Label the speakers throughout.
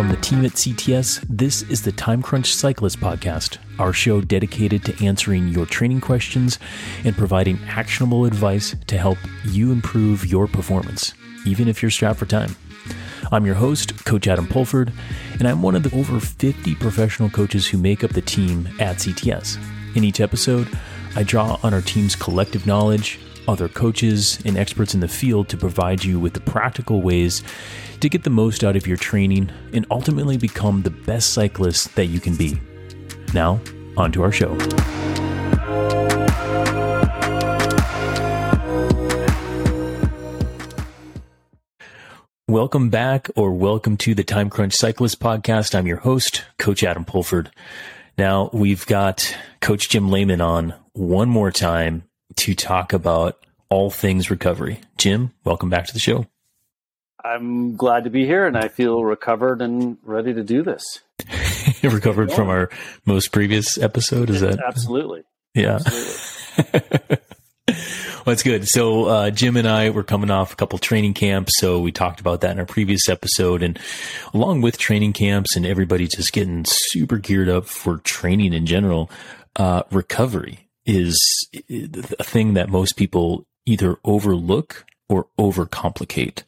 Speaker 1: From the team at CTS, this is the Time Crunch Cyclist Podcast, our show dedicated to answering your training questions and providing actionable advice to help you improve your performance, even if you're strapped for time. I'm your host, Coach Adam Pulford, and I'm one of the over 50 professional coaches who make up the team at CTS. In each episode, I draw on our team's collective knowledge, other coaches, and experts in the field to provide you with the practical ways to get the most out of your training and ultimately become the best cyclist that you can be. Now, on to our show. Welcome back, or welcome to the Time Crunch Cyclist Podcast. I'm your host, Coach Adam Pulford. Now, we've got Coach Jim Lehman on one more time to talk about all things recovery. Jim, welcome back to the show.
Speaker 2: I'm glad to be here and I feel recovered and ready to do this.
Speaker 1: recovered from our most previous episode, is that?
Speaker 2: Absolutely.
Speaker 1: Yeah. Absolutely. well, that's good. So, uh, Jim and I were coming off a couple training camps. So we talked about that in our previous episode. And along with training camps and everybody just getting super geared up for training in general, uh, recovery is a thing that most people either overlook or overcomplicate.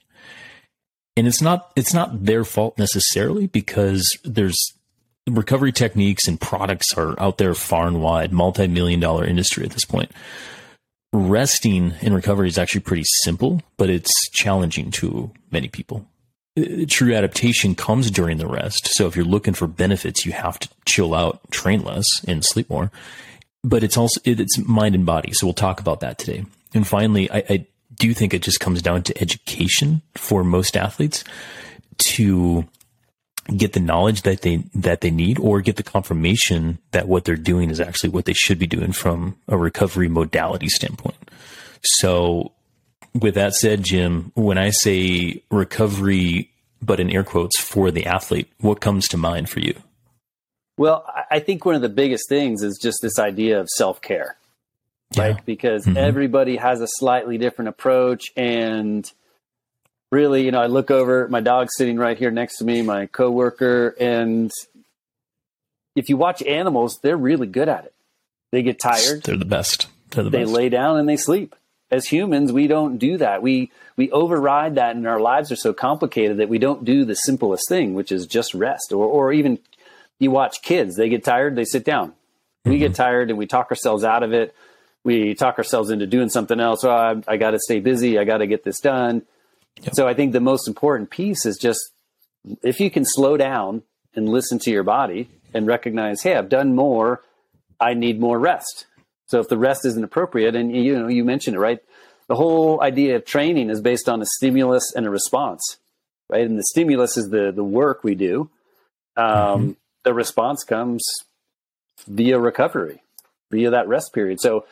Speaker 1: And it's not it's not their fault necessarily because there's recovery techniques and products are out there far and wide, multi-million dollar industry at this point. Resting in recovery is actually pretty simple, but it's challenging to many people. True adaptation comes during the rest. So if you're looking for benefits, you have to chill out, train less, and sleep more. But it's also it's mind and body. So we'll talk about that today. And finally, I, I do think it just comes down to education for most athletes to get the knowledge that they that they need or get the confirmation that what they're doing is actually what they should be doing from a recovery modality standpoint. So with that said, Jim, when I say recovery but in air quotes for the athlete, what comes to mind for you?
Speaker 2: Well, I think one of the biggest things is just this idea of self-care right? Yeah. Because mm-hmm. everybody has a slightly different approach. And really, you know, I look over, my dog's sitting right here next to me, my coworker, and if you watch animals, they're really good at it. They get tired.
Speaker 1: They're the best. They're the
Speaker 2: they
Speaker 1: best.
Speaker 2: lay down and they sleep. As humans, we don't do that. We we override that, and our lives are so complicated that we don't do the simplest thing, which is just rest. Or or even you watch kids; they get tired, they sit down. We mm-hmm. get tired and we talk ourselves out of it we talk ourselves into doing something else. Oh, I, I got to stay busy. I got to get this done. Yep. So I think the most important piece is just if you can slow down and listen to your body and recognize, hey, I've done more. I need more rest. So if the rest isn't appropriate, and you know, you mentioned it, right? The whole idea of training is based on a stimulus and a response, right? And the stimulus is the the work we do. Um, mm-hmm. The response comes via recovery, via that rest period. So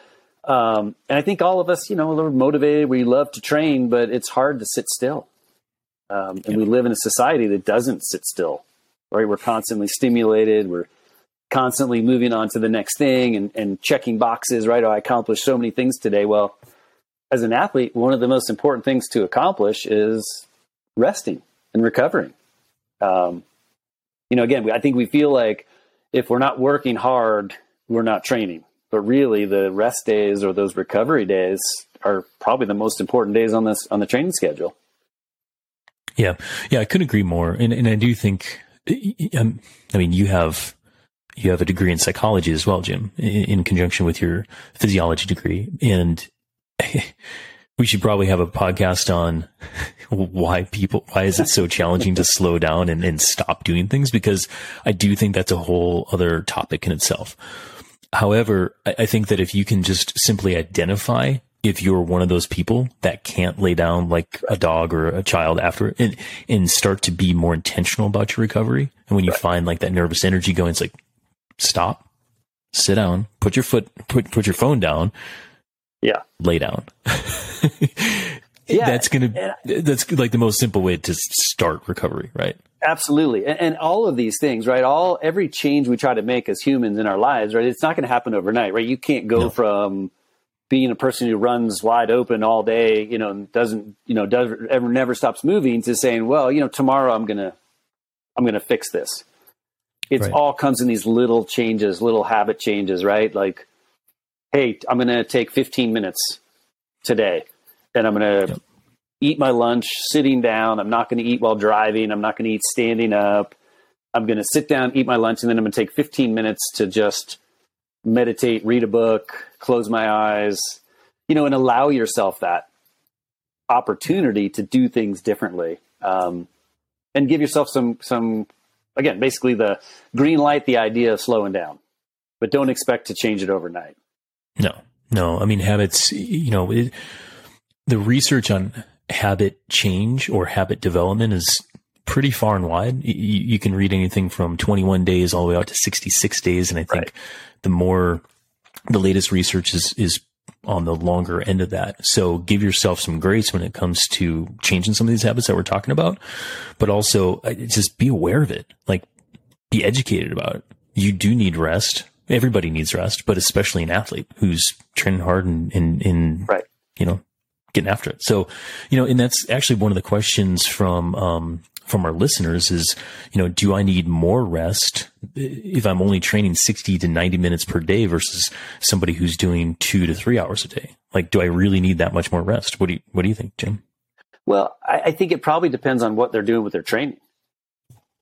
Speaker 2: um, and I think all of us, you know, we're motivated. We love to train, but it's hard to sit still. Um, and yeah. we live in a society that doesn't sit still, right? We're constantly stimulated. We're constantly moving on to the next thing and, and checking boxes, right? Oh, I accomplished so many things today. Well, as an athlete, one of the most important things to accomplish is resting and recovering. Um, you know, again, I think we feel like if we're not working hard, we're not training. But really the rest days or those recovery days are probably the most important days on this on the training schedule.
Speaker 1: Yeah, yeah, I couldn't agree more, and and I do think, um, I mean, you have you have a degree in psychology as well, Jim, in, in conjunction with your physiology degree, and we should probably have a podcast on why people why is it so challenging to slow down and, and stop doing things because I do think that's a whole other topic in itself. However, I think that if you can just simply identify if you're one of those people that can't lay down like a dog or a child after and, and start to be more intentional about your recovery. And when you right. find like that nervous energy going, it's like, stop, sit down, put your foot, put, put your phone down.
Speaker 2: Yeah.
Speaker 1: Lay down. yeah. That's going to, that's like the most simple way to start recovery, right?
Speaker 2: Absolutely. And, and, all of these things, right? All every change we try to make as humans in our lives, right? It's not going to happen overnight, right? You can't go no. from being a person who runs wide open all day, you know, doesn't, you know, does ever never stops moving to saying, well, you know, tomorrow I'm going to I'm going to fix this. It
Speaker 1: Right.
Speaker 2: all comes in these little changes, little habit changes, right? Like, hey, I'm going to take 15 minutes today and I'm going to
Speaker 1: Yep.
Speaker 2: eat my lunch sitting down. I'm not going to eat while driving. I'm not going to eat standing up. I'm going to sit down, eat my lunch, and then I'm going to take 15 minutes to just meditate, read a book, close my eyes, you know, and allow yourself that opportunity to do things differently. Um, and give yourself some, some, again, basically the green light, the idea of slowing down, but don't expect to change it overnight.
Speaker 1: No, no. I mean, habits, you know, it, the research on habit change or habit development is pretty far and wide. You, you can read anything from 21 days all the way out to 66 days. And I think
Speaker 2: Right.
Speaker 1: the more the latest research is, is on the longer end of that. So give yourself some grace when it comes to changing some of these habits that we're talking about, but also uh, just be aware of it. Like be educated about it. You do need rest. Everybody needs rest, but especially an athlete who's training hard and, and, and
Speaker 2: Right.
Speaker 1: you know, getting after it. So, you know, and that's actually one of the questions from, um, from our listeners is, you know, do I need more rest if I'm only training 60 to 90 minutes per day versus somebody who's doing two to three hours a day? Like, do I really need that much more rest? What do you, what do you think, Jim?
Speaker 2: Well, I, I think it probably depends on what they're doing with their training,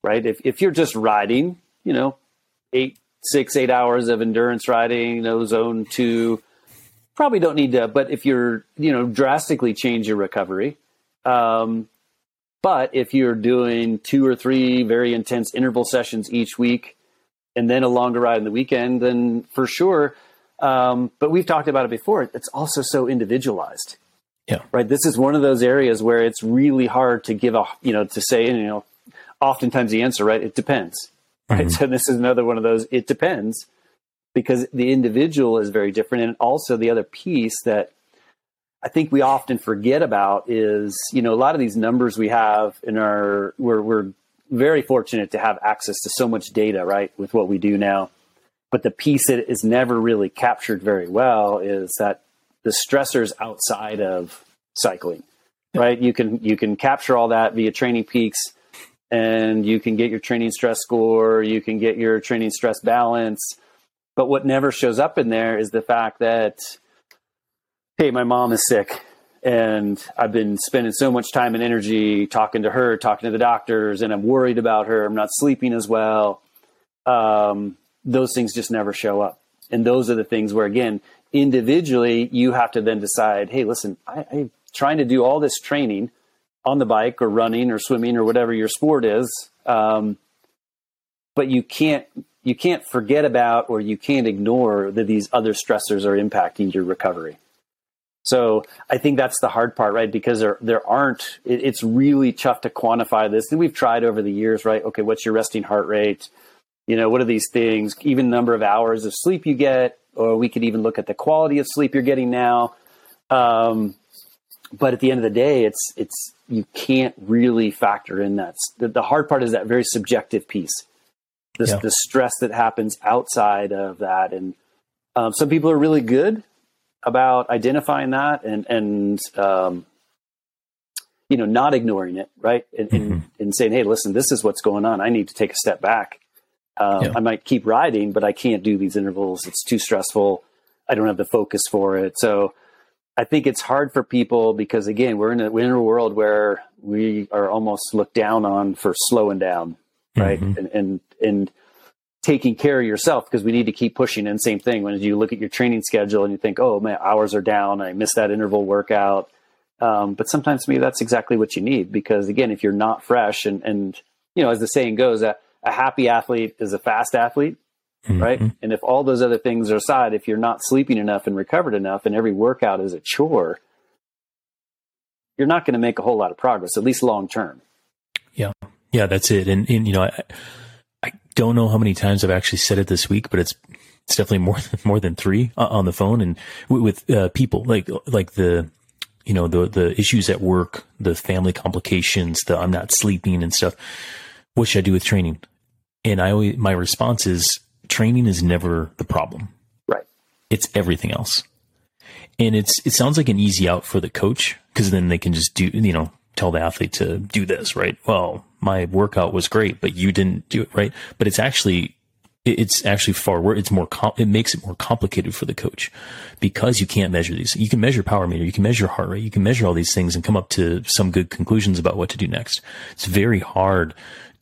Speaker 2: right? If if you're just riding, you know, eight, six, eight hours of endurance riding, no zone two, probably don't need to. But if you're, you know, drastically change your recovery, um, but if you're doing two or three very intense interval sessions each week, and then a longer ride on the weekend, then for sure. Um, but we've talked about it before. It's also so individualized Yeah. right this is one of those areas where it's really hard to give a you know to say you know oftentimes the answer right it depends right.
Speaker 1: Mhm.
Speaker 2: so this is another one of those it depends because the individual is very different. And also the other piece that i think we often forget about is you know a lot of these numbers we have in our we're, we're very fortunate to have access to so much data right with what we do now. But the piece that is never really captured very well is that the stressors outside of cycling right? You can you can capture all that via TrainingPeaks and you can get your training stress score you can get your training stress balance. But what never shows up in there is the fact that hey my mom is sick and i've been spending so much time and energy talking to her talking to the doctors and i'm worried about her. I'm not sleeping as well. Um, those things just never show up. And those are the things where again individually you have to then decide hey listen I, i'm trying to do all this training on the bike or running or swimming or whatever your sport is um, but you can't you can't forget about or you can't ignore that these other stressors are impacting your recovery. So i think that's the hard part right? Because there there aren't it, it's really tough to quantify this. And we've tried over the years right? Okay what's your resting heart rate? You know what are these things? Even number of hours of sleep you get or we could even look at the quality of sleep you're getting now. Um, but at the end of the day it's it's you can't really factor in that. The, the hard part is that very subjective piece. The,
Speaker 1: Yeah.
Speaker 2: the stress that happens outside of that. And um, some people are really good about identifying that and and um, you know not ignoring it right? And, and,
Speaker 1: Mhm.
Speaker 2: and saying hey listen this is what's going on. I need to take a step back. Um,
Speaker 1: Yeah.
Speaker 2: i might keep riding but i can't do these intervals. It's too stressful. I don't have the focus for it. So i think it's hard for people because again we're in a, we're in a world where we are almost looked down on for slowing down right?
Speaker 1: Mhm.
Speaker 2: and and and taking care of yourself because we need to keep pushing. And same thing when you look at your training schedule and you think oh my hours are down. I missed that interval workout. Um, but sometimes maybe that's exactly what you need because again if you're not fresh and and you know as the saying goes a, a happy athlete is a fast athlete right
Speaker 1: Mhm.
Speaker 2: and if all those other things are aside if you're not sleeping enough and recovered enough and every workout is a chore you're not going to make a whole lot of progress at least long term
Speaker 1: Yeah, Yeah, that's it. And, and you know, I, I don't know how many times I've actually said it this week, but it's it's definitely more than more than three uh, on the phone and with, with uh, people like like the you know the the issues at work, the family complications, the I'm not sleeping and stuff. What should I do with training? And I always my response is training is never the problem.
Speaker 2: right
Speaker 1: It's everything else. And it's it sounds like an easy out for the coach because then they can just do you know tell the athlete to do this right. Well, my workout was great, but you didn't do it right. But it's actually it's actually far worse. It's more, com- it makes it more complicated for the coach because you can't measure these. You can measure power meter, you can measure heart rate, you can measure all these things and come up to some good conclusions about what to do next. It's very hard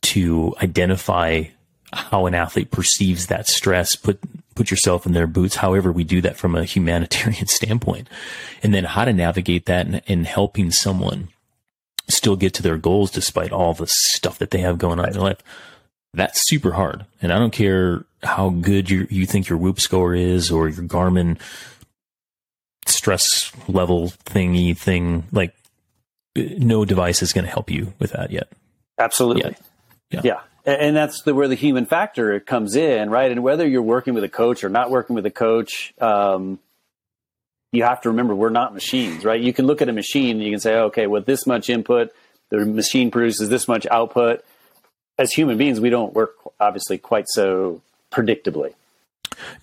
Speaker 1: to identify how an athlete perceives that stress, put, put yourself in their boots, however we do that from a humanitarian standpoint, and then how to navigate that and, in helping someone still get to their goals despite all the stuff that they have going on right. in their life that's super hard. And I don't care how good you you think your Whoop score is or your Garmin stress level thingy thing. Like, no device is going to help you with that yet.
Speaker 2: Absolutely. Yeah. yeah. And that's the, where the human factor comes in, right? And whether you're working with a coach or not working with a coach, um, you have to remember we're not machines, right? You can look at a machine and you can say, okay, with this much input, the machine produces this much output as human beings, we don't work obviously quite so predictably.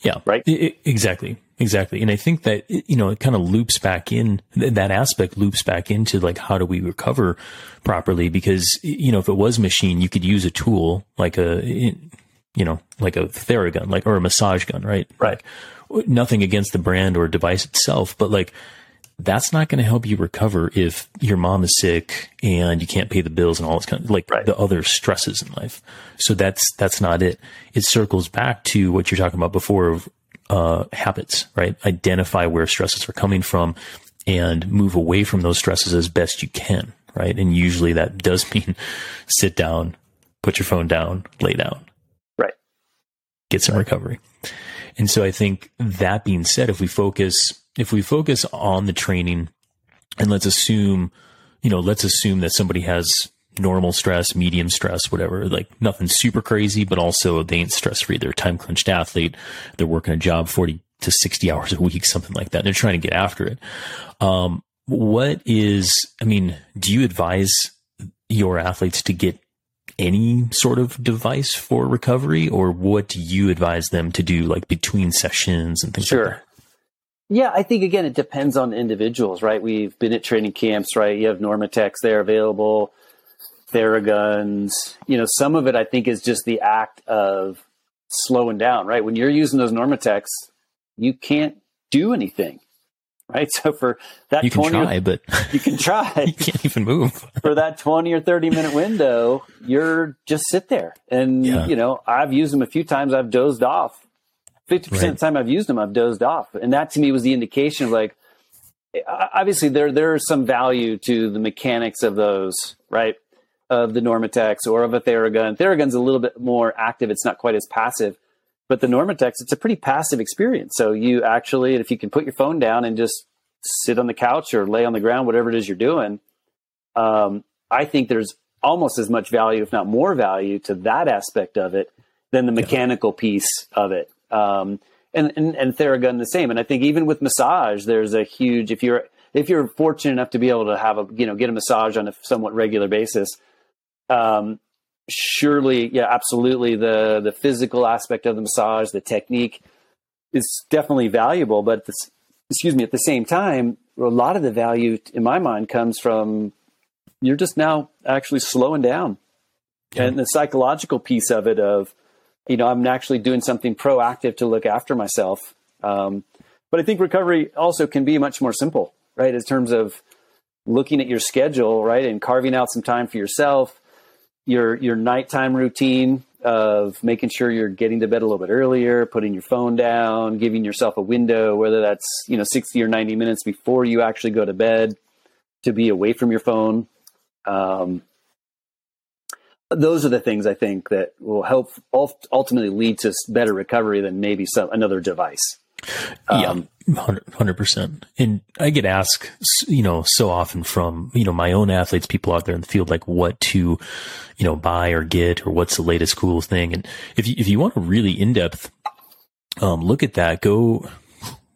Speaker 1: Yeah.
Speaker 2: Right.
Speaker 1: Exactly. Exactly. And I think that, you know, it kind of loops back in that aspect loops back into like, how do we recover properly? Because, you know, if it was machine, you could use a tool like a, you know, like a Theragun, like, or a massage gun, right?
Speaker 2: Right.
Speaker 1: Like, nothing against the brand or device itself, but like, that's not going to help you recover if your mom is sick and you can't pay the bills and all this kind of like right. the other stresses in life. So that's that's not it. It circles back to what you're talking about before of uh, habits, right? Identify where stresses are coming from and move away from those stresses as best you can, right? And usually that does mean sit down, put your phone down, lay down,
Speaker 2: right?
Speaker 1: Get some recovery. And so I think that being said, if we focus if we focus on the training and let's assume, you know, let's assume that somebody has normal stress, medium stress, whatever, like nothing super crazy, but also they ain't stress free. They're a time crunched athlete. They're working a job 40 to 60 hours a week, something like that. They're trying to get after it. Um, what is, I mean, do you advise your athletes to get any sort of device for recovery or what do you advise them to do like between sessions and things
Speaker 2: sure.
Speaker 1: like that?
Speaker 2: Yeah, I think again it depends on individuals, right? We've been at training camps, right? You have Normatec there available, Theraguns. You know, some of it I think is just the act of slowing down, right? When you're using those Normatecs, you can't do anything, right? So for that
Speaker 1: you can 20 try, but
Speaker 2: you can try.
Speaker 1: you can't even move
Speaker 2: for that twenty or thirty minute window. You're just sit there, and yeah. you know I've used them a few times. I've dozed off 50% right. of the time I've used them, I've dozed off. And that to me was the indication of like, obviously there, there is some value to the mechanics of those, right? Of the Normatecs or of a Theragun. Theragun's a little bit more active. It's not quite as passive, but the Normatecs, it's a pretty passive experience. So you actually, if you can put your phone down and just sit on the couch or lay on the ground, whatever it is you're doing, um, I think there's almost as much value, if not more value to that aspect of it than the mechanical yeah. piece of it. Um, and, and, and Theragun the same. And I think even with massage, there's a huge, if you're, if you're fortunate enough to be able to have a, you know, get a massage on a somewhat regular basis, um, surely, yeah, absolutely. The, the physical aspect of the massage, the technique is definitely valuable, but this, excuse me, at the same time, a lot of the value in my mind comes from you're just now actually slowing down yeah. and the psychological piece of it of, you know, I'm actually doing something proactive to look after myself. Um, but I think recovery also can be much more simple, right? In terms of looking at your schedule, right, and carving out some time for yourself, your your nighttime routine of making sure you're getting to bed a little bit earlier, putting your phone down, giving yourself a window, whether that's you know 60 or 90 minutes before you actually go to bed, to be away from your phone. Um, those are the things I think that will help ultimately lead to better recovery than maybe some another device.
Speaker 1: Um, yeah, hundred percent. And I get asked, you know, so often from you know my own athletes, people out there in the field, like what to, you know, buy or get or what's the latest cool thing. And if you if you want a really in depth um, look at that, go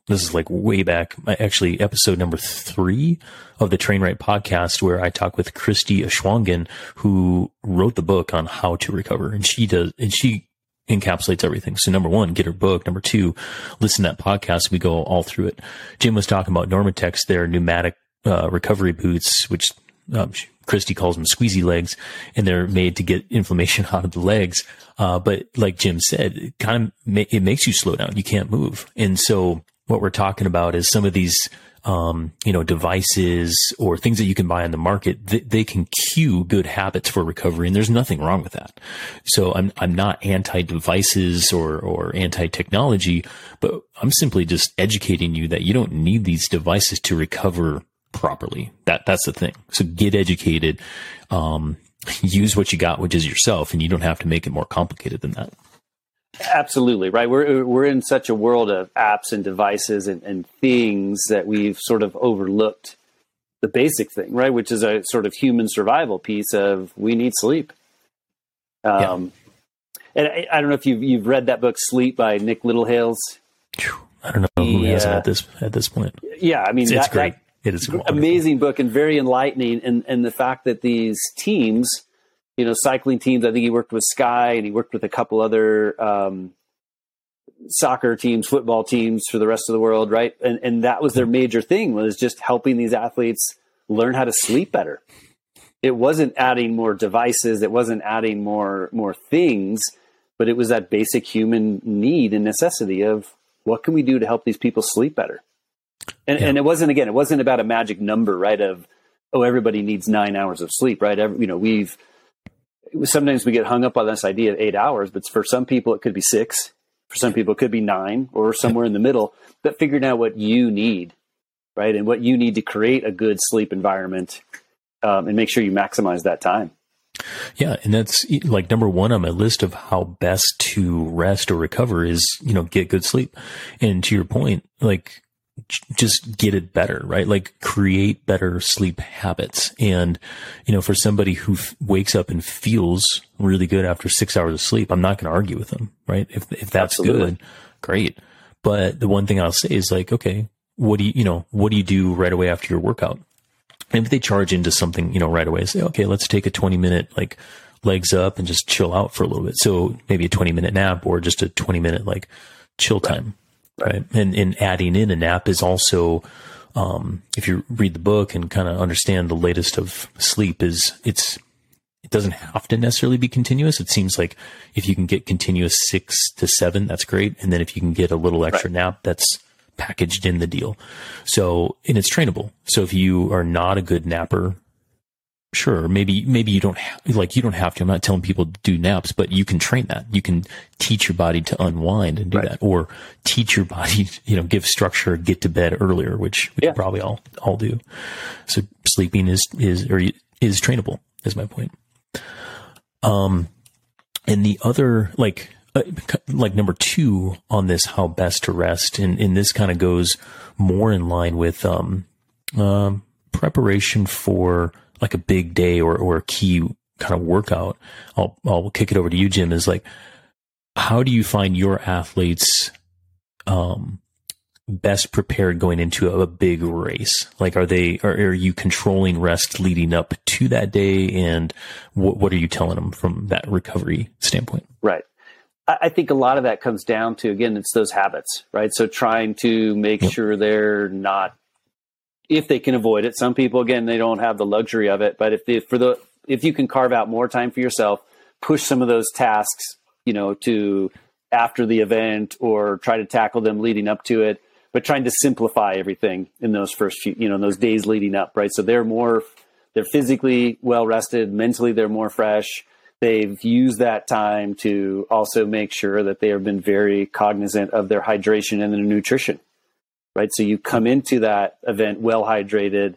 Speaker 1: this is like way back, actually episode number three of the Train Right podcast, where I talk with Christie Aschwanden, who wrote the book on how to recover. And she does, and she encapsulates everything. So number one, get her book. Number two, listen to that podcast. We go all through it. Jim was talking about Normatecs, their pneumatic uh, recovery boots, which um, Christy calls them squeezy legs, and they're made to get inflammation out of the legs. Uh, but like Jim said, it kind of ma- it makes you slow down. You can't move, and so what we're talking about is some of these um, you know, devices or things that you can buy on the market, they, they, can cue good habits for recovery. And there's nothing wrong with that. So I'm, I'm not anti devices or, or anti technology, but I'm simply just educating you that you don't need these devices to recover properly. That, that's the thing. So get educated. Um, use what you got, which is yourself, and you don't have to make it more complicated than that.
Speaker 2: Absolutely right. We're we're in such a world of apps and devices and, and things that we've sort of overlooked the basic thing, right? Which is a sort of human survival piece of we need sleep. Um, yeah. and I, I, don't know if you've you've read that book Sleep by Nick Littlehales.
Speaker 1: I don't know who has it at this at this point.
Speaker 2: Yeah, I mean
Speaker 1: it's,
Speaker 2: that,
Speaker 1: it's great.
Speaker 2: That
Speaker 1: it is
Speaker 2: amazing book and very enlightening, and and the fact that these teams you know, cycling teams. I think he worked with Sky and he worked with a couple other um, soccer teams, football teams for the rest of the world, right? And and that was their major thing was just helping these athletes learn how to sleep better. It wasn't adding more devices, it wasn't adding more more things, but it was that basic human need and necessity of what can we do to help these people sleep better. And, yeah. and it wasn't again, it wasn't about a magic number, right? Of oh, everybody needs nine hours of sleep, right? Every, you know, we've sometimes we get hung up on this idea of eight hours, but for some people it could be six. For some people it could be nine or somewhere in the middle. But figuring out what you need, right, and what you need to create a good sleep environment, um, and make sure you maximize that time.
Speaker 1: Yeah, and that's like number one on my list of how best to rest or recover is you know get good sleep. And to your point, like just get it better, right? Like create better sleep habits. And, you know, for somebody who f- wakes up and feels really good after six hours of sleep, I'm not going to argue with them, right? If, if that's Absolutely. good, great. But the one thing I'll say is like, okay, what do you, you know, what do you do right away after your workout? And if they charge into something, you know, right away, say, okay, let's take a 20 minute, like, legs up and just chill out for a little bit. So maybe a 20 minute nap or just a 20 minute, like, chill time right? And and adding in a nap is also, um, if you read the book and kind of understand the latest of sleep, is it's it doesn't have to necessarily be continuous. It seems like if you can get continuous six to seven, that's great, and then if you can get a little extra right. nap, that's packaged in the deal. So and it's trainable. So if you are not a good napper, Sure. Maybe, maybe you don't ha- like, you don't have to. I'm not telling people to do naps, but you can train that. You can teach your body to unwind and do right. that or teach your body, you know, give structure, get to bed earlier, which we yeah. probably all, all do. So sleeping is, is, or is trainable is my point. Um, and the other, like, uh, like number two on this, how best to rest. And, and this kind of goes more in line with, um, um, preparation for, like a big day or, or a key kind of workout, I'll, I'll kick it over to you, Jim, is like, how do you find your athletes, um, best prepared going into a, a big race? Like, are they, are, are, you controlling rest leading up to that day? And what, what are you telling them from that recovery standpoint?
Speaker 2: Right. I think a lot of that comes down to, again, it's those habits, right? So trying to make yep. sure they're not if they can avoid it. Some people, again, they don't have the luxury of it. But if for the if you can carve out more time for yourself, push some of those tasks, you know, to after the event or try to tackle them leading up to it, but trying to simplify everything in those first few, you know, in those days leading up, right? So they're more, they're physically well rested, mentally they're more fresh. They've used that time to also make sure that they have been very cognizant of their hydration and their nutrition right? So you come into that event well hydrated,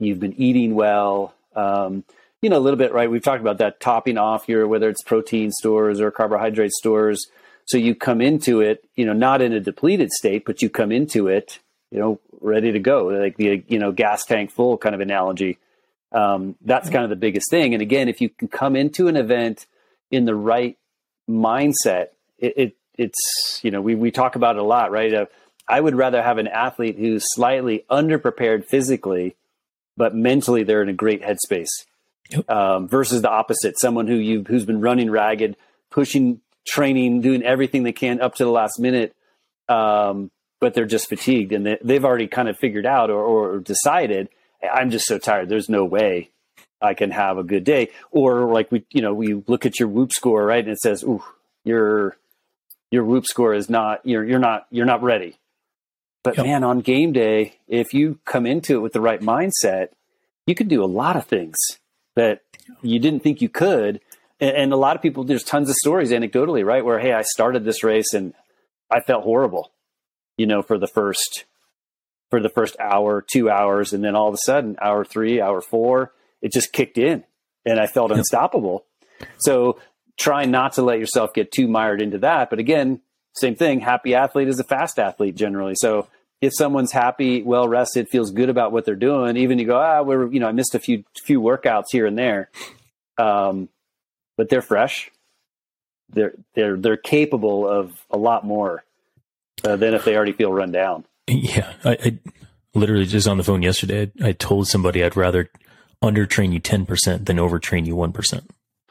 Speaker 2: you've been eating well, um, you know, a little bit, right? We've talked about that topping off your, whether it's protein stores or carbohydrate stores. So you come into it, you know, not in a depleted state, but you come into it, you know, ready to go, like the, you know, gas tank full kind of analogy. Um, that's kind of the biggest thing. And again, if you can come into an event in the right mindset, it, it it's, you know, we, we talk about it a lot, right? Uh, I would rather have an athlete who's slightly underprepared physically, but mentally they're in a great headspace. Yep. Um, versus the opposite, someone who you who's been running ragged, pushing, training, doing everything they can up to the last minute, um, but they're just fatigued and they, have already kind of figured out or, or decided, I'm just so tired. There's no way I can have a good day. Or like we, you know, we look at your Whoop score, right? And it says, ooh, your, your Whoop score is not, you're, you're not, you're not ready. But yep. man, on game day, if you come into it with the right mindset, you can do a lot of things that you didn't think you could. And, and a lot of people, there's tons of stories anecdotally, right? Where, hey, I started this race and I felt horrible, you know, for the first for the first hour, two hours, and then all of a sudden, hour three, hour four, it just kicked in, and I felt unstoppable. So try not to let yourself get too mired into that. But again, same thing. Happy athlete is a fast athlete generally. So if someone's happy, well rested, feels good about what they're doing, even you go, ah, we're you know, I missed a few few workouts here and there, um, but they're fresh. They're they're they're capable of a lot more uh, than if they already feel run down.
Speaker 1: Yeah, I, I literally just on the phone yesterday. I, I told somebody I'd rather undertrain you ten percent than overtrain you one percent.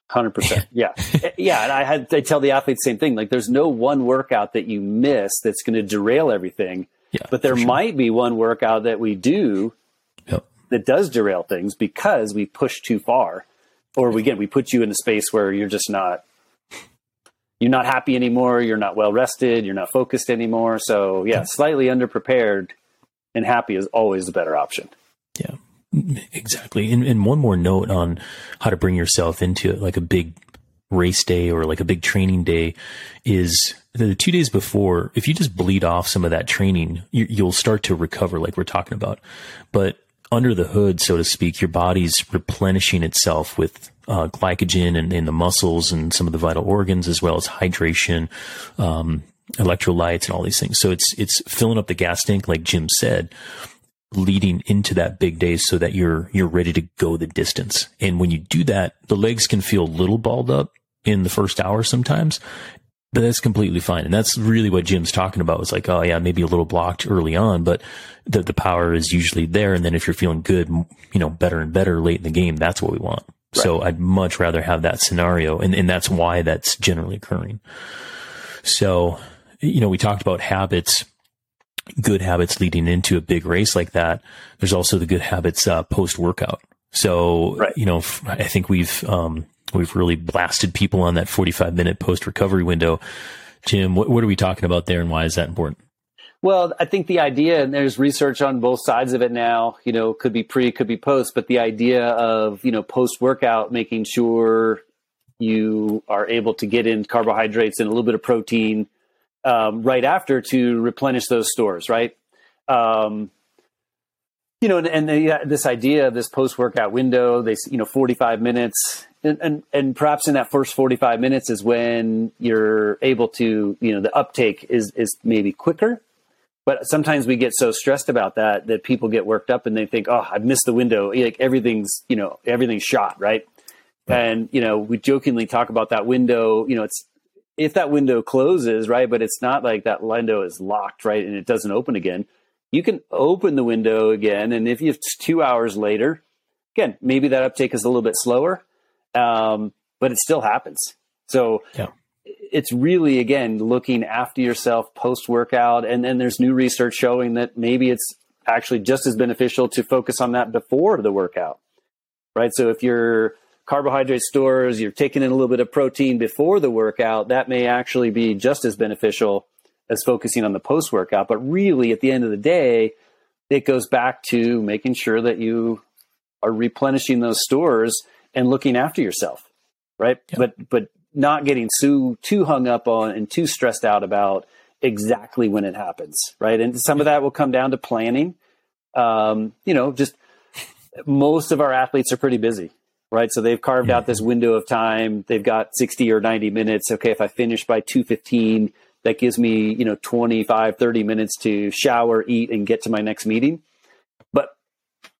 Speaker 2: Hundred percent. Yeah, yeah. And I had I tell the athletes the same thing. Like, there's no one workout that you miss that's going to derail everything. Yeah, but there sure. might be one workout that we do yep. that does derail things because we push too far, or we again we put you in a space where you're just not you're not happy anymore. You're not well rested. You're not focused anymore. So yeah, slightly underprepared and happy is always the better option.
Speaker 1: Yeah, exactly. And, and one more note on how to bring yourself into like a big race day or like a big training day is the two days before, if you just bleed off some of that training, you, will start to recover like we're talking about. But under the hood, so to speak, your body's replenishing itself with uh, glycogen and in the muscles and some of the vital organs, as well as hydration, um, electrolytes, and all these things. So it's it's filling up the gas tank, like Jim said, leading into that big day, so that you're you're ready to go the distance. And when you do that, the legs can feel a little balled up in the first hour sometimes, but that's completely fine. And that's really what Jim's talking about. It's like, oh yeah, maybe a little blocked early on, but the, the power is usually there. And then if you're feeling good, you know, better and better late in the game, that's what we want. Right. So I'd much rather have that scenario. And, and that's why that's generally occurring. So, you know, we talked about habits, good habits leading into a big race like that. There's also the good habits, uh, post workout. So, right. you know, I think we've, um, We've really blasted people on that 45 minute post recovery window. Jim, what, what are we talking about there and why is that important?
Speaker 2: Well, I think the idea, and there's research on both sides of it now, you know, could be pre, could be post, but the idea of, you know, post workout, making sure you are able to get in carbohydrates and a little bit of protein um, right after to replenish those stores, right? Um, you know, and, and the, this idea of this post workout window, they, you know, 45 minutes, and, and, and perhaps in that first 45 minutes is when you're able to, you know, the uptake is, is maybe quicker. But sometimes we get so stressed about that that people get worked up and they think, oh, I've missed the window. Like everything's, you know, everything's shot, right? right? And, you know, we jokingly talk about that window, you know, it's, if that window closes, right, but it's not like that window is locked, right, and it doesn't open again, you can open the window again. And if it's two hours later, again, maybe that uptake is a little bit slower, um, but it still happens. So yeah. it's really again looking after yourself post workout, and then there's new research showing that maybe it's actually just as beneficial to focus on that before the workout, right? So if your carbohydrate stores, you're taking in a little bit of protein before the workout, that may actually be just as beneficial as focusing on the post workout. But really, at the end of the day, it goes back to making sure that you are replenishing those stores and looking after yourself, right? Yeah. But but not getting too too hung up on and too stressed out about exactly when it happens, right? And some of that will come down to planning. Um, you know, just most of our athletes are pretty busy, right? So they've carved out this window of time. They've got 60 or 90 minutes. Okay, if I finish by 215, that gives me, you know, 25, 30 minutes to shower, eat, and get to my next meeting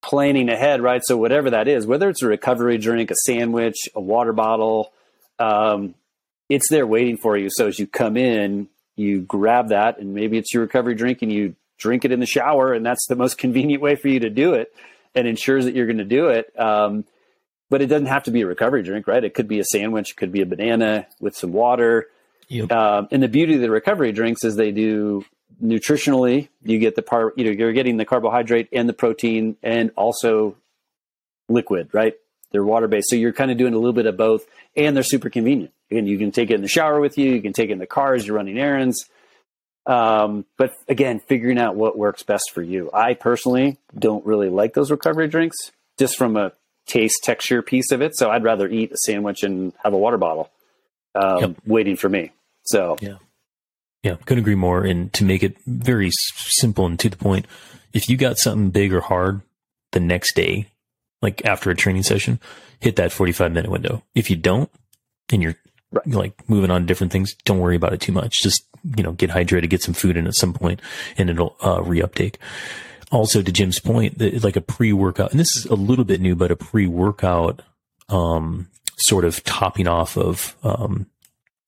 Speaker 2: planning ahead, right? So whatever that is, whether it's a recovery drink, a sandwich, a water bottle, um, it's there waiting for you. So as you come in, you grab that, and maybe it's your recovery drink, and you drink it in the shower, and that's the most convenient way for you to do it, and ensures that you're going to do it. Um, but it doesn't have to be a recovery drink, right? It could be a sandwich, it could be a banana with some water. Yep. Um, and the beauty of the recovery drinks is they do nutritionally, you get the part, you know, you're getting the carbohydrate and the protein and also liquid, right? they're water based. So you're kind of doing a little bit of both, and they're super convenient. And you can take it in the shower with you. You can take it in the car as you're running errands. Um, but again, figuring out what works best for you. I personally don't really like those recovery drinks, just from a taste texture piece of it. So I'd rather eat a sandwich and have a water bottle um, yep. waiting for me. So
Speaker 1: yeah, yeah, couldn't agree more. And to make it very simple and to the point, if you got something big or hard the next day, like after a training session, hit that 45 minute window. If you don't, and you're right. like moving on to different things, don't worry about it too much. Just, you know, get hydrated, get some food in at some point and it'll uh, reuptake. Also to Jim's point, that like a pre-workout, and this is a little bit new, but a pre-workout, um, sort of topping off of, um,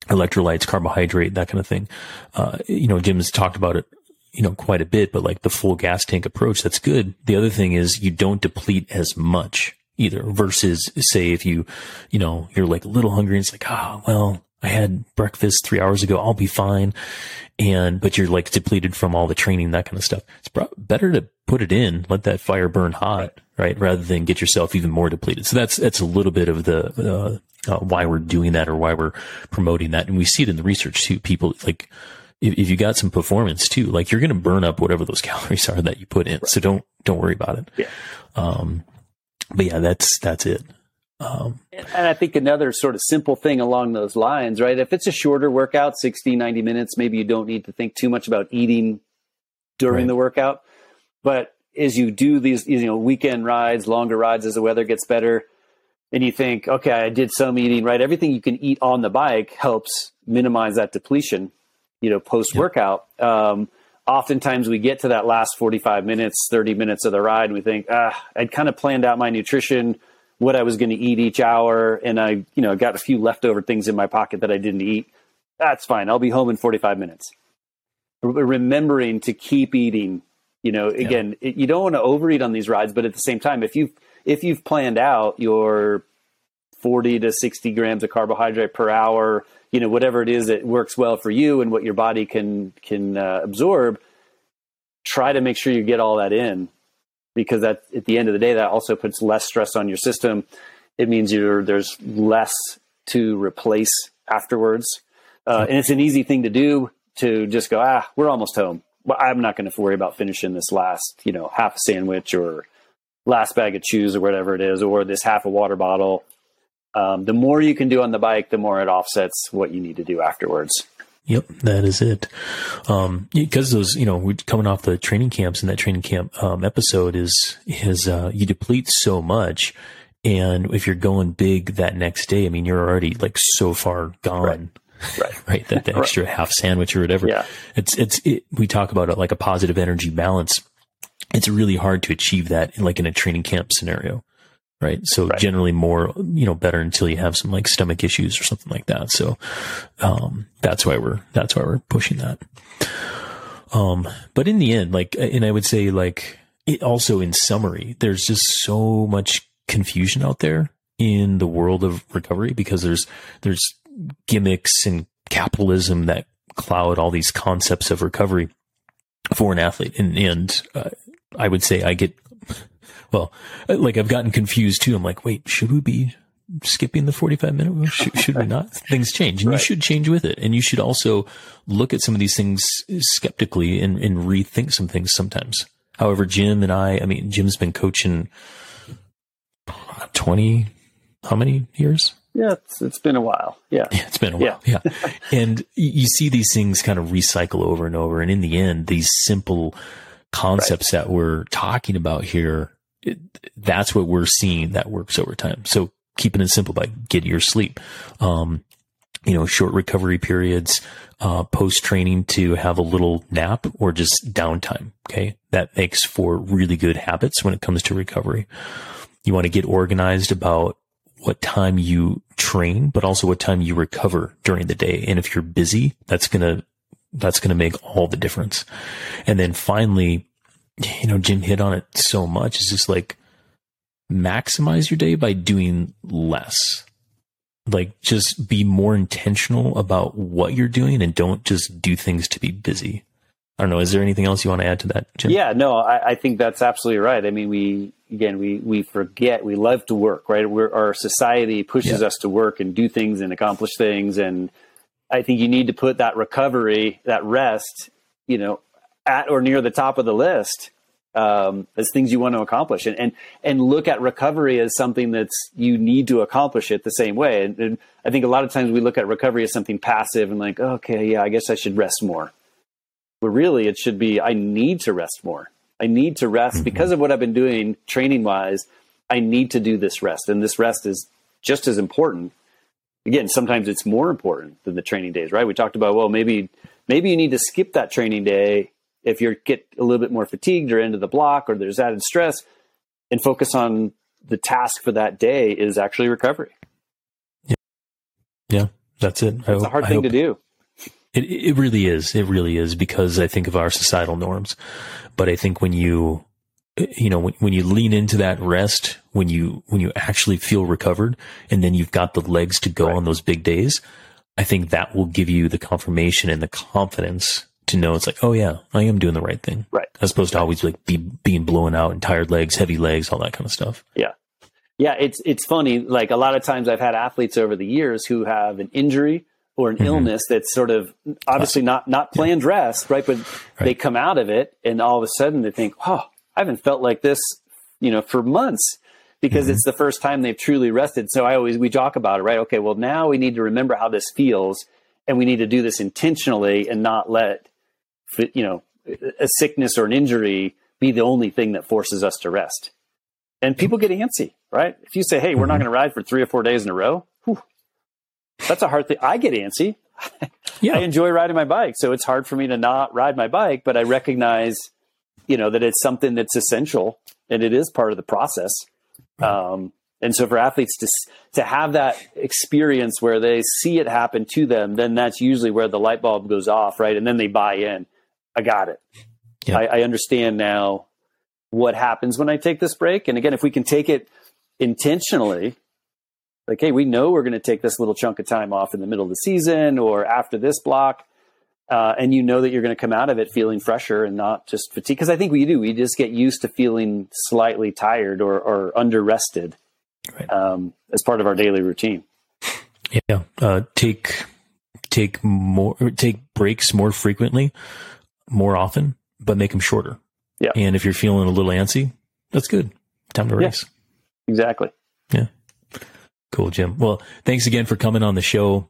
Speaker 1: electrolytes, carbohydrate, that kind of thing. Uh, you know, Jim's talked about it you know, quite a bit, but like the full gas tank approach, that's good. The other thing is you don't deplete as much either versus say if you, you know, you're like a little hungry and it's like, ah, oh, well, I had breakfast three hours ago. I'll be fine. And, but you're like depleted from all the training, that kind of stuff. It's pro- better to put it in, let that fire burn hot, right? Rather than get yourself even more depleted. So that's, that's a little bit of the, uh, uh, why we're doing that or why we're promoting that. And we see it in the research too. People like, if, if you got some performance too, like you're going to burn up whatever those calories are that you put in. Right. So don't, don't worry about it.
Speaker 2: Yeah.
Speaker 1: Um, but yeah, that's, that's it.
Speaker 2: Um, and I think another sort of simple thing along those lines, right? If it's a shorter workout, 60, 90 minutes, maybe you don't need to think too much about eating during right. the workout. But as you do these, you know, weekend rides, longer rides as the weather gets better, and you think, okay, I did some eating, right? Everything you can eat on the bike helps minimize that depletion you know, post workout. Um, oftentimes we get to that last 45 minutes, 30 minutes of the ride, and we think, ah, I'd kind of planned out my nutrition, what I was going to eat each hour, and I, you know, got a few leftover things in my pocket that I didn't eat. That's fine. I'll be home in 45 minutes. Remembering to keep eating, you know, again, yeah. it, you don't want to overeat on these rides, but at the same time, if you if you've planned out your 40 to 60 grams of carbohydrate per hour, you know whatever it is that works well for you and what your body can can uh, absorb try to make sure you get all that in because that at the end of the day that also puts less stress on your system. It means you're there's less to replace afterwards. Uh, and it's an easy thing to do to just go ah we're almost home. Well, i'm not going to worry about finishing this last you know half sandwich or last bag of chews or whatever it is or this half a water bottle. Um, the more you can do on the bike, the more it offsets what you need to do afterwards.
Speaker 1: Yep, that is it. Um, because those, you know, we're coming off the training camps and that training camp, um, episode is, is, uh, you deplete so much. And if you're going big that next day, I mean, you're already like so far gone.
Speaker 2: Right. Right.
Speaker 1: right? That the extra right. half sandwich or whatever.
Speaker 2: Yeah.
Speaker 1: It's, it's, it, we talk about it like a positive energy balance. It's really hard to achieve that in like in a training camp scenario right? So right. generally more, you know, better until you have some like stomach issues or something like that. So, um, that's why we're, that's why we're pushing that. Um, but in the end, like, and I would say like it also in summary, there's just so much confusion out there in the world of recovery because there's, there's gimmicks and capitalism that cloud all these concepts of recovery for an athlete. And, and, uh, I would say I get well, like I've gotten confused too. I'm like, wait, should we be skipping the 45 minute? Should, should we not? Things change and right. you should change with it. And you should also look at some of these things skeptically and, and rethink some things sometimes. However, Jim and I, I mean, Jim's been coaching 20, how many years?
Speaker 2: Yeah, it's, it's been a while. Yeah.
Speaker 1: yeah it's been a while. Yeah. yeah. and you see these things kind of recycle over and over. And in the end, these simple concepts right. that we're talking about here it, that's what we're seeing that works over time. So keeping it simple by getting your sleep. Um, you know, short recovery periods, uh, post training to have a little nap or just downtime. Okay. That makes for really good habits when it comes to recovery. You want to get organized about what time you train, but also what time you recover during the day. And if you're busy, that's going to, that's going to make all the difference. And then finally, you know, Jim hit on it so much. It's just like maximize your day by doing less. Like just be more intentional about what you're doing and don't just do things to be busy. I don't know. Is there anything else you want to add to that, Jim?
Speaker 2: Yeah, no, I, I think that's absolutely right. I mean, we again, we we forget we love to work, right? We're, our society pushes yeah. us to work and do things and accomplish things, and I think you need to put that recovery, that rest, you know, at or near the top of the list um, as things you want to accomplish, and, and and look at recovery as something that's you need to accomplish it the same way. And, and I think a lot of times we look at recovery as something passive and like, okay, yeah, I guess I should rest more but really, it should be I need to rest more. I need to rest mm-hmm. because of what I've been doing training wise. I need to do this rest, and this rest is just as important. Again, sometimes it's more important than the training days, right? We talked about well, maybe maybe you need to skip that training day if you get a little bit more fatigued or into the block or there's added stress, and focus on the task for that day is actually recovery.
Speaker 1: Yeah, yeah, that's it.
Speaker 2: It's a hard I thing hope, to do.
Speaker 1: It, it really is. It really is because I think of our societal norms. But I think when you, you know, when, when you lean into that rest, when you, when you actually feel recovered and then you've got the legs to go right. on those big days, I think that will give you the confirmation and the confidence to know it's like, oh yeah, I am doing the right thing.
Speaker 2: Right.
Speaker 1: As opposed to always like be being blown out and tired legs, heavy legs, all that kind of stuff.
Speaker 2: Yeah. Yeah. It's, it's funny. Like a lot of times I've had athletes over the years who have an injury or an mm-hmm. illness that's sort of obviously not not planned yeah. rest, right? But right. they come out of it, and all of a sudden they think, "Oh, I haven't felt like this, you know, for months." Because mm-hmm. it's the first time they've truly rested. So I always we talk about it, right? Okay, well now we need to remember how this feels, and we need to do this intentionally and not let, you know, a sickness or an injury be the only thing that forces us to rest. And people get antsy, right? If you say, "Hey, we're mm-hmm. not going to ride for three or four days in a row," whew, that's a hard thing. I get antsy. Yeah. I enjoy riding my bike, so it's hard for me to not ride my bike. But I recognize, you know, that it's something that's essential and it is part of the process. Um, and so for athletes to to have that experience where they see it happen to them, then that's usually where the light bulb goes off, right? And then they buy in. I got it. Yeah. I, I understand now what happens when I take this break. And again, if we can take it intentionally, like, hey, we know we're going to take this little chunk of time off in the middle of the season or after this block. Uh, and you know that you're going to come out of it feeling fresher and not just fatigued. Because I think we do. We just get used to feeling slightly tired or, or under rested right. um, as part of our daily routine.
Speaker 1: Yeah. Uh, take take more take breaks more frequently, more often, but make them shorter.
Speaker 2: Yeah.
Speaker 1: And if you're feeling a little antsy, that's good. Time to race.
Speaker 2: Yeah, exactly.
Speaker 1: Yeah. Cool, Jim. Well, thanks again for coming on the show.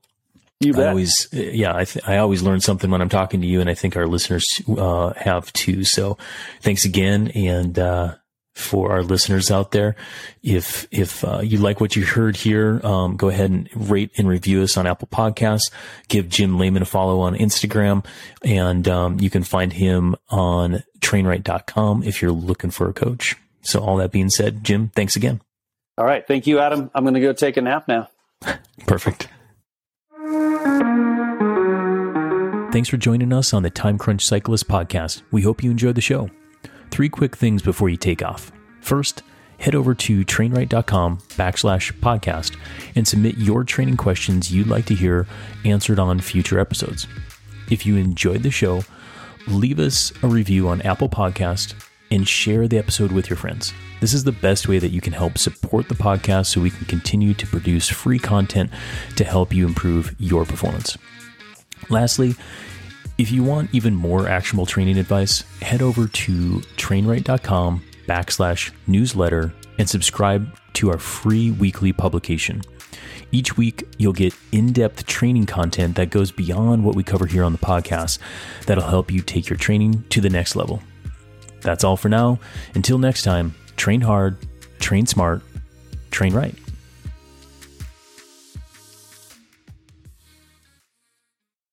Speaker 2: You bet.
Speaker 1: I always, yeah, I, th- I always learn something when I'm talking to you, and I think our listeners uh, have too. So, thanks again, and uh, for our listeners out there, if if uh, you like what you heard here, um, go ahead and rate and review us on Apple Podcasts. Give Jim Lehman a follow on Instagram, and um, you can find him on TrainRight.com if you're looking for a coach. So, all that being said, Jim, thanks again.
Speaker 2: All right. Thank you, Adam. I'm going to go take a nap now.
Speaker 1: Perfect. Thanks for joining us on the Time Crunch Cyclist podcast. We hope you enjoyed the show. Three quick things before you take off. First, head over to trainright.com backslash podcast and submit your training questions you'd like to hear answered on future episodes. If you enjoyed the show, leave us a review on Apple Podcast and share the episode with your friends. This is the best way that you can help support the podcast so we can continue to produce free content to help you improve your performance. Lastly, if you want even more actionable training advice, head over to trainright.com backslash newsletter and subscribe to our free weekly publication. Each week, you'll get in depth training content that goes beyond what we cover here on the podcast that'll help you take your training to the next level. That's all for now. Until next time, train hard, train smart, train right.